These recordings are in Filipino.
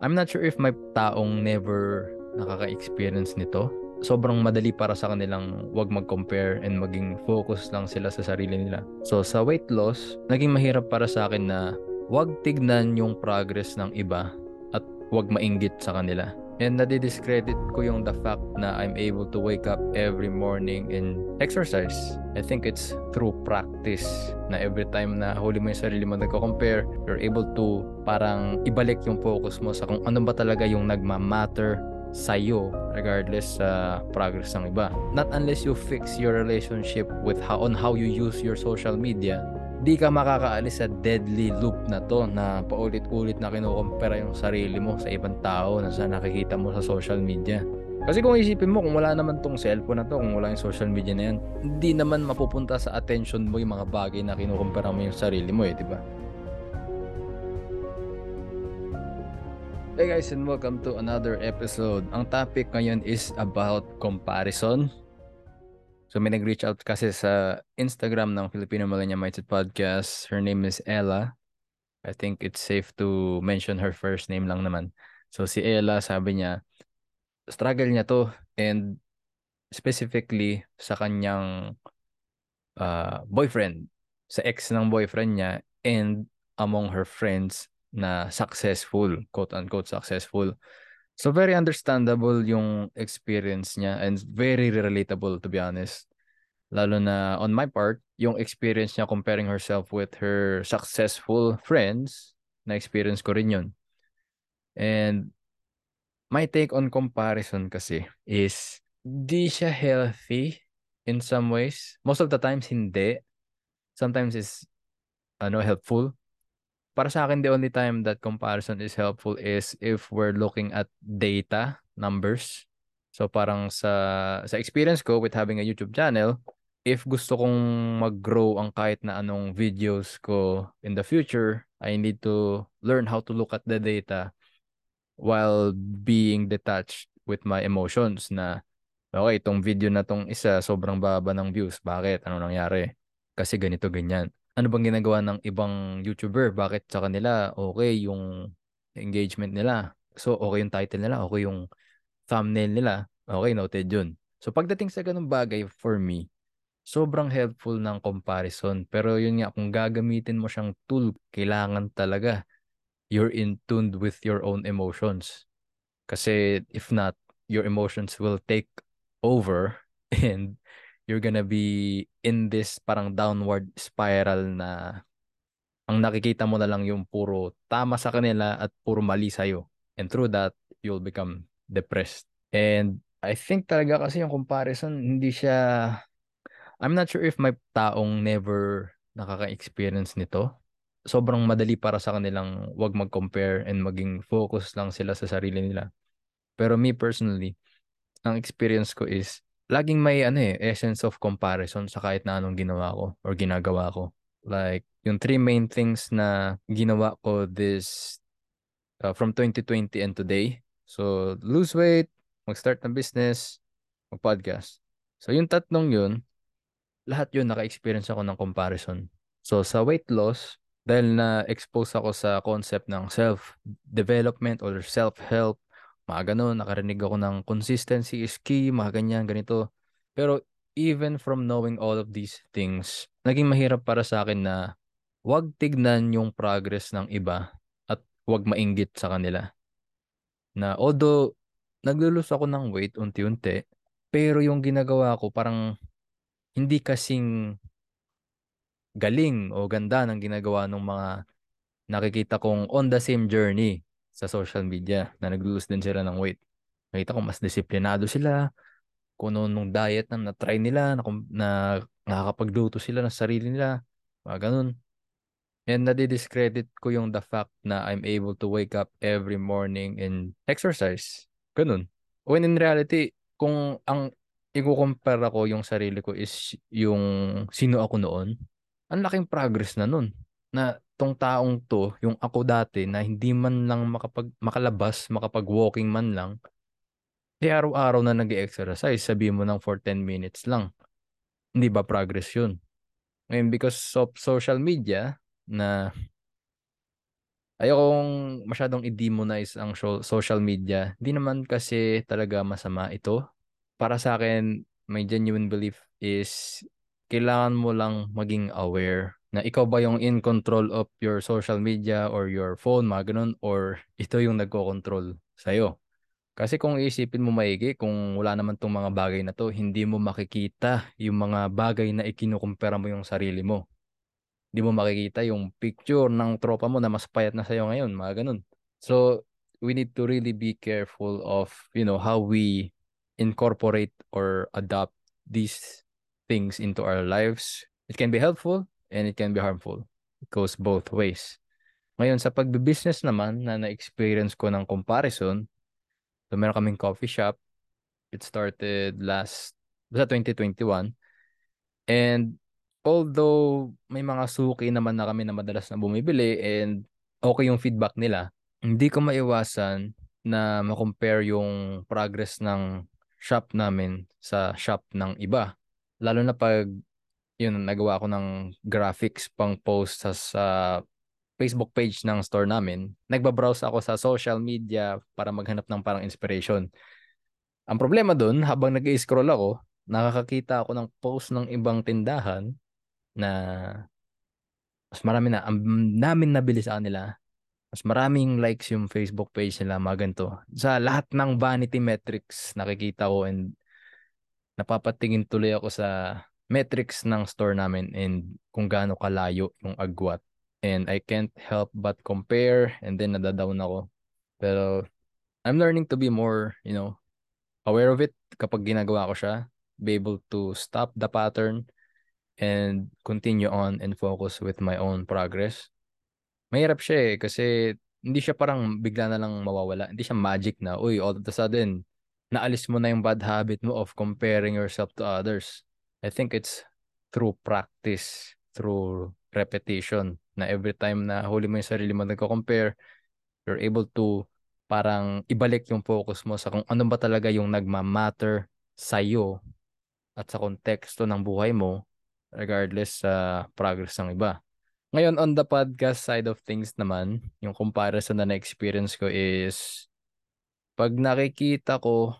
I'm not sure if may taong never nakaka-experience nito. Sobrang madali para sa kanilang wag mag-compare and maging focus lang sila sa sarili nila. So sa weight loss, naging mahirap para sa akin na wag tignan yung progress ng iba at wag mainggit sa kanila. And nadidiscredit ko yung the fact na I'm able to wake up every morning and exercise. I think it's through practice na every time na huli mo yung sarili mo nagko-compare, you're able to parang ibalik yung focus mo sa kung ano ba talaga yung nagma-matter sa'yo regardless sa progress ng iba. Not unless you fix your relationship with how on how you use your social media di ka makakaalis sa deadly loop na to na paulit-ulit na kinukumpara yung sarili mo sa ibang tao na sa nakikita mo sa social media. Kasi kung isipin mo, kung wala naman tong cellphone na to, kung wala yung social media na yan, hindi naman mapupunta sa attention mo yung mga bagay na kinukumpara mo yung sarili mo eh, di ba? Hey guys and welcome to another episode. Ang topic ngayon is about comparison So may nag-reach out kasi sa Instagram ng Filipino Millennial Mindset Podcast. Her name is Ella. I think it's safe to mention her first name lang naman. So si Ella, sabi niya, struggle niya to and specifically sa kanyang uh, boyfriend, sa ex ng boyfriend niya and among her friends na successful, quote-unquote successful. So very understandable yung experience niya and very relatable to be honest. Lalo na on my part, yung experience niya comparing herself with her successful friends, na experience ko rin yun. And my take on comparison kasi is di siya healthy in some ways. Most of the times hindi. Sometimes is ano helpful para sa akin, the only time that comparison is helpful is if we're looking at data, numbers. So parang sa sa experience ko with having a YouTube channel, if gusto kong mag-grow ang kahit na anong videos ko in the future, I need to learn how to look at the data while being detached with my emotions na okay, itong video na tong isa sobrang baba ng views. Bakit? Ano nangyari? Kasi ganito ganyan ano bang ginagawa ng ibang YouTuber? Bakit sa kanila okay yung engagement nila? So, okay yung title nila, okay yung thumbnail nila. Okay, noted yun. So, pagdating sa ganung bagay, for me, sobrang helpful ng comparison. Pero yun nga, kung gagamitin mo siyang tool, kailangan talaga you're in tune with your own emotions. Kasi if not, your emotions will take over and you're gonna be in this parang downward spiral na ang nakikita mo na lang yung puro tama sa kanila at puro mali sa'yo. And through that, you'll become depressed. And I think talaga kasi yung comparison, hindi siya... I'm not sure if may taong never nakaka-experience nito. Sobrang madali para sa kanilang wag mag-compare and maging focus lang sila sa sarili nila. Pero me personally, ang experience ko is laging may ano eh, essence of comparison sa kahit na anong ginawa ko or ginagawa ko. Like, yung three main things na ginawa ko this uh, from 2020 and today. So, lose weight, mag-start ng business, mag-podcast. So, yung tatlong yun, lahat yun naka-experience ako ng comparison. So, sa weight loss, dahil na-expose ako sa concept ng self-development or self-help, mga ganun, nakarinig ako ng consistency is key, mga ganyan, ganito. Pero even from knowing all of these things, naging mahirap para sa akin na wag tignan yung progress ng iba at wag mainggit sa kanila. Na although naglulus ako ng weight unti-unti, pero yung ginagawa ko parang hindi kasing galing o ganda ng ginagawa ng mga nakikita kong on the same journey sa social media na nag-lose din sila ng weight. Nakita ko mas disiplinado sila, kung ano nung diet na na-try nila, na, na nakakapagluto sila ng sarili nila, mga ganun. And nadidiscredit ko yung the fact na I'm able to wake up every morning and exercise. Ganun. When in reality, kung ang ikukumpara ko yung sarili ko is yung sino ako noon, ang laking progress na nun. Na tong taong to, yung ako dati na hindi man lang makapag makalabas, makapag-walking man lang, eh araw-araw na nag-exercise, sabi mo ng for 10 minutes lang. Hindi ba progress yun? Ngayon, because of social media, na ayokong masyadong i-demonize ang social media. Hindi naman kasi talaga masama ito. Para sa akin, my genuine belief is kailangan mo lang maging aware na ikaw ba yung in control of your social media or your phone, mga ganun, or ito yung nagko-control sa'yo. Kasi kung iisipin mo maigi, kung wala naman tong mga bagay na to, hindi mo makikita yung mga bagay na ikinukumpara mo yung sarili mo. Hindi mo makikita yung picture ng tropa mo na mas payat na sa'yo ngayon, mga ganun. So, we need to really be careful of, you know, how we incorporate or adopt these things into our lives. It can be helpful and it can be harmful. It goes both ways. Ngayon, sa pagbe-business naman na na-experience ko ng comparison, so meron kaming coffee shop. It started last, basta 2021. And although may mga suki naman na kami na madalas na bumibili and okay yung feedback nila, hindi ko maiwasan na ma-compare yung progress ng shop namin sa shop ng iba. Lalo na pag yun, nagawa ko ng graphics pang post sa, sa Facebook page ng store namin. Nagbabrowse ako sa social media para maghanap ng parang inspiration. Ang problema dun, habang nag-scroll ako, nakakakita ako ng post ng ibang tindahan na mas marami na, ang namin nabili sa kanila, mas maraming likes yung Facebook page nila, mga ganito. Sa lahat ng vanity metrics nakikita ko and napapatingin tuloy ako sa metrics ng store namin and kung gaano kalayo yung agwat. And I can't help but compare and then nadadown ako. Pero I'm learning to be more, you know, aware of it kapag ginagawa ko siya. Be able to stop the pattern and continue on and focus with my own progress. Mahirap siya eh kasi hindi siya parang bigla na lang mawawala. Hindi siya magic na, uy, all of a sudden, naalis mo na yung bad habit mo of comparing yourself to others. I think it's through practice, through repetition, na every time na huli mo yung sarili mo nagko-compare, you're able to parang ibalik yung focus mo sa kung ano ba talaga yung nagma-matter sa'yo at sa konteksto ng buhay mo regardless sa progress ng iba. Ngayon, on the podcast side of things naman, yung comparison na na-experience ko is pag nakikita ko,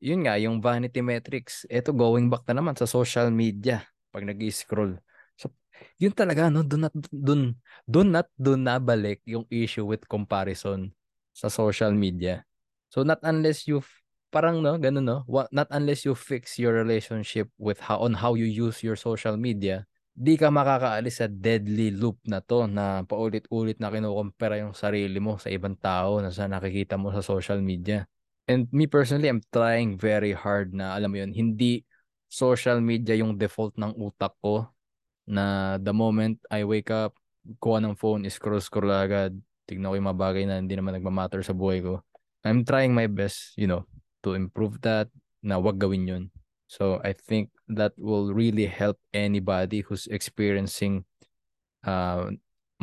yun nga, yung vanity metrics, eto going back na naman sa social media pag nag-scroll. So, yun talaga, no? Doon at doon, doon at doon nabalik yung issue with comparison sa social media. So, not unless you parang no, ganun no. Not unless you fix your relationship with how on how you use your social media, di ka makakaalis sa deadly loop na to na paulit-ulit na kinukumpara yung sarili mo sa ibang tao na sa nakikita mo sa social media. And me personally, I'm trying very hard na alam mo yun, hindi social media yung default ng utak ko na the moment I wake up, kuha ng phone, scroll-scroll agad, tignan ko yung mga bagay na hindi naman nagmamatter sa buhay ko. I'm trying my best, you know, to improve that na wag gawin yun. So I think that will really help anybody who's experiencing uh,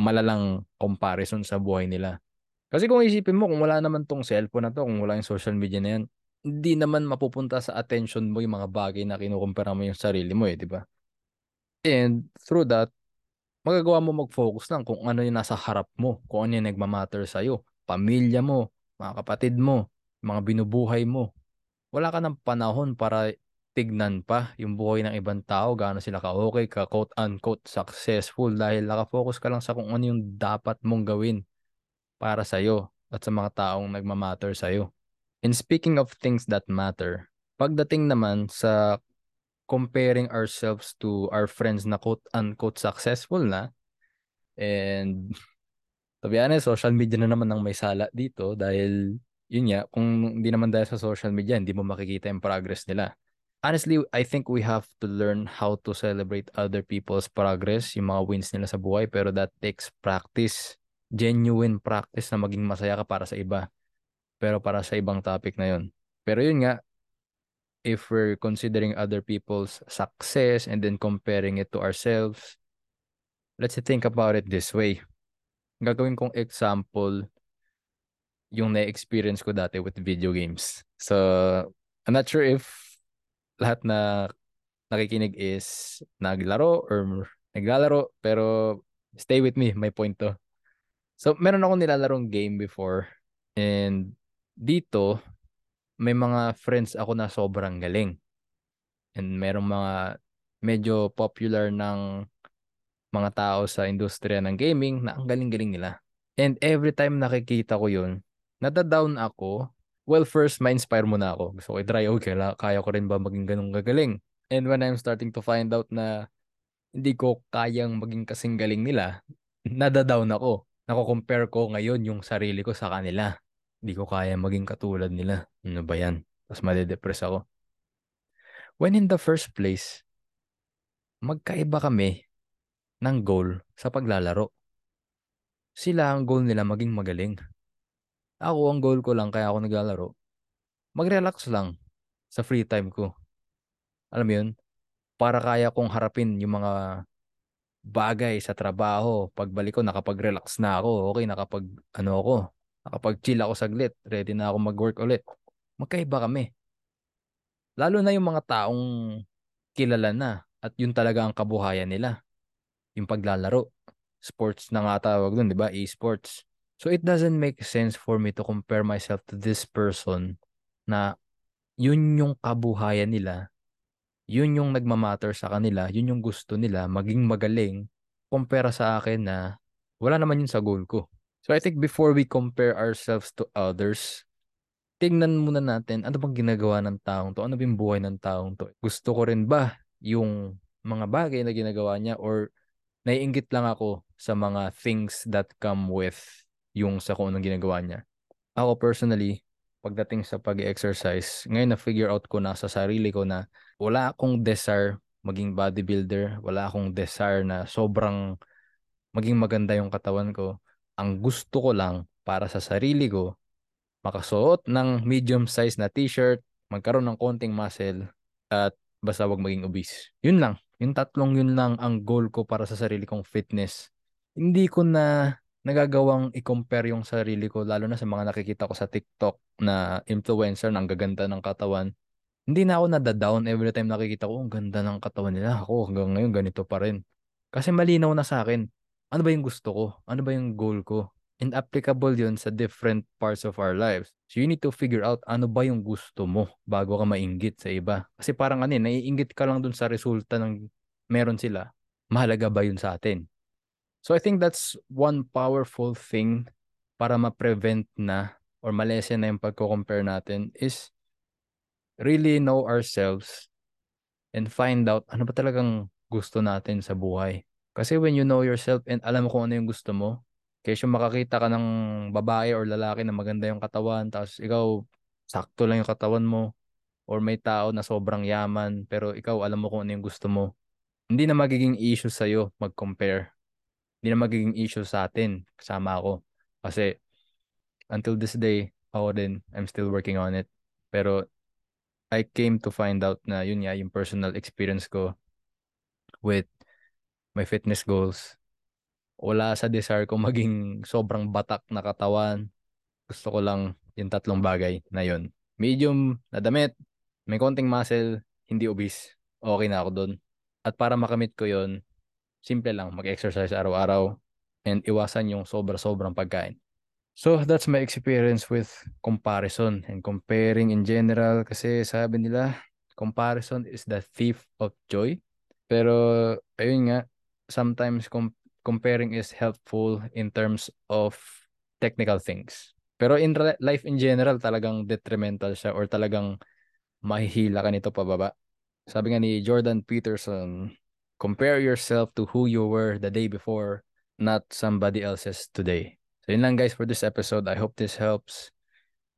malalang comparison sa buhay nila. Kasi kung isipin mo, kung wala naman tong cellphone na to, kung wala yung social media na yan, hindi naman mapupunta sa attention mo yung mga bagay na kinukumpara mo yung sarili mo eh, di ba? And through that, magagawa mo mag-focus lang kung ano yung nasa harap mo, kung ano yung nagmamatter sa'yo, pamilya mo, mga kapatid mo, mga binubuhay mo. Wala ka ng panahon para tignan pa yung buhay ng ibang tao, gaano sila ka-okay, ka quote-unquote successful dahil nakafocus ka lang sa kung ano yung dapat mong gawin para sa'yo at sa mga taong nagmamatter sa'yo. And speaking of things that matter, pagdating naman sa comparing ourselves to our friends na quote-unquote successful na, and to be honest, social media na naman ang may sala dito dahil yun nga, kung hindi naman dahil sa social media, hindi mo makikita yung progress nila. Honestly, I think we have to learn how to celebrate other people's progress, yung mga wins nila sa buhay, pero that takes practice, genuine practice na maging masaya ka para sa iba. Pero para sa ibang topic na yun. Pero yun nga, if we're considering other people's success and then comparing it to ourselves, let's think about it this way. Gagawin kong example yung na-experience ko dati with video games. So, I'm not sure if lahat na nakikinig is naglaro or naglalaro, pero stay with me, may point to. So, meron akong nilalarong game before. And dito, may mga friends ako na sobrang galing. And merong mga medyo popular ng mga tao sa industriya ng gaming na ang galing-galing nila. And every time nakikita ko yun, nadadown ako. Well, first, ma-inspire muna ako. Gusto ko i-try, okay, kaya ko rin ba maging ganun gagaling? And when I'm starting to find out na hindi ko kayang maging kasing galing nila, nadadown ako. Nako-compare ko ngayon yung sarili ko sa kanila. Hindi ko kaya maging katulad nila. Ano ba yan? Tapos madedepress ako. When in the first place, magkaiba kami ng goal sa paglalaro. Sila ang goal nila maging magaling. Ako, ang goal ko lang kaya ako naglalaro, mag-relax lang sa free time ko. Alam mo yun? Para kaya kong harapin yung mga bagay sa trabaho. Pagbalik ko, nakapag-relax na ako. Okay, nakapag, ano ako, nakapag-chill ako saglit. Ready na ako mag-work ulit. Magkaiba kami. Lalo na yung mga taong kilala na at yun talaga ang kabuhayan nila. Yung paglalaro. Sports na nga tawag dun, di ba? E-sports. So it doesn't make sense for me to compare myself to this person na yun yung kabuhayan nila yun yung nagmamatter sa kanila, yun yung gusto nila, maging magaling, kumpara sa akin na wala naman yun sa goal ko. So I think before we compare ourselves to others, tingnan muna natin ano bang ginagawa ng taong to, ano bang buhay ng taong to. Gusto ko rin ba yung mga bagay na ginagawa niya or naiingit lang ako sa mga things that come with yung sa kung anong ginagawa niya. Ako personally, pagdating sa pag-exercise, ngayon na-figure out ko na sa sarili ko na wala akong desire maging bodybuilder, wala akong desire na sobrang maging maganda yung katawan ko. Ang gusto ko lang para sa sarili ko, makasuot ng medium size na t-shirt, magkaroon ng konting muscle, at basta wag maging obese. Yun lang. Yung tatlong yun lang ang goal ko para sa sarili kong fitness. Hindi ko na nagagawang i-compare yung sarili ko lalo na sa mga nakikita ko sa TikTok na influencer na ang gaganda ng katawan. Hindi na ako nadadown every time nakikita ko, ang ganda ng katawan nila. Ako hanggang ngayon ganito pa rin. Kasi malinaw na sa akin, ano ba yung gusto ko? Ano ba yung goal ko? And applicable yun sa different parts of our lives. So you need to figure out ano ba yung gusto mo bago ka mainggit sa iba. Kasi parang ano, eh, naiinggit ka lang dun sa resulta ng meron sila. Mahalaga ba yun sa atin? So I think that's one powerful thing para ma-prevent na or malesen na yung pagko-compare natin is really know ourselves and find out ano ba talagang gusto natin sa buhay. Kasi when you know yourself and alam mo kung ano yung gusto mo, kaysa makakita ka ng babae or lalaki na maganda yung katawan, tapos ikaw sakto lang yung katawan mo, or may tao na sobrang yaman, pero ikaw alam mo kung ano yung gusto mo, hindi na magiging issue sa'yo mag-compare hindi na magiging issue sa atin, kasama ako. Kasi until this day, ako din, I'm still working on it. Pero I came to find out na yun nga, yung personal experience ko with my fitness goals. Wala sa desire ko maging sobrang batak na katawan. Gusto ko lang yung tatlong bagay na yun. Medium na damit, may konting muscle, hindi obese. Okay na ako doon. At para makamit ko yon simple lang, mag-exercise araw-araw and iwasan yung sobra-sobrang pagkain. So, that's my experience with comparison and comparing in general kasi sabi nila, comparison is the thief of joy. Pero, ayun nga, sometimes com- comparing is helpful in terms of technical things. Pero in re- life in general, talagang detrimental siya or talagang mahihila ka nito pababa. Sabi nga ni Jordan Peterson, compare yourself to who you were the day before, not somebody else's today. So yun lang guys for this episode. I hope this helps.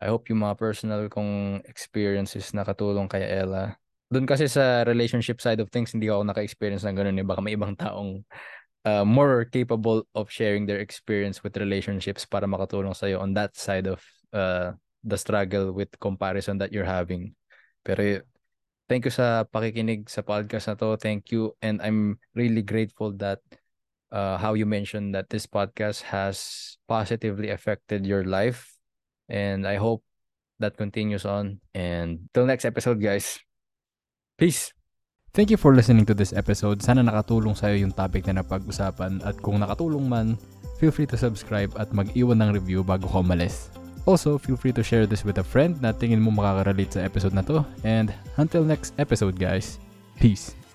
I hope yung mga personal kong experiences nakatulong kay Ella. Doon kasi sa relationship side of things, hindi ako naka-experience ng ganun. Eh. Baka may ibang taong uh, more capable of sharing their experience with relationships para makatulong sa'yo on that side of uh, the struggle with comparison that you're having. Pero thank you sa pakikinig sa podcast na to. Thank you. And I'm really grateful that uh, how you mentioned that this podcast has positively affected your life. And I hope that continues on. And till next episode, guys. Peace. Thank you for listening to this episode. Sana nakatulong sa'yo yung topic na napag-usapan. At kung nakatulong man, feel free to subscribe at mag-iwan ng review bago ko umalis. Also, feel free to share this with a friend na tingin mo makaka-relate sa episode na to. And until next episode guys, peace!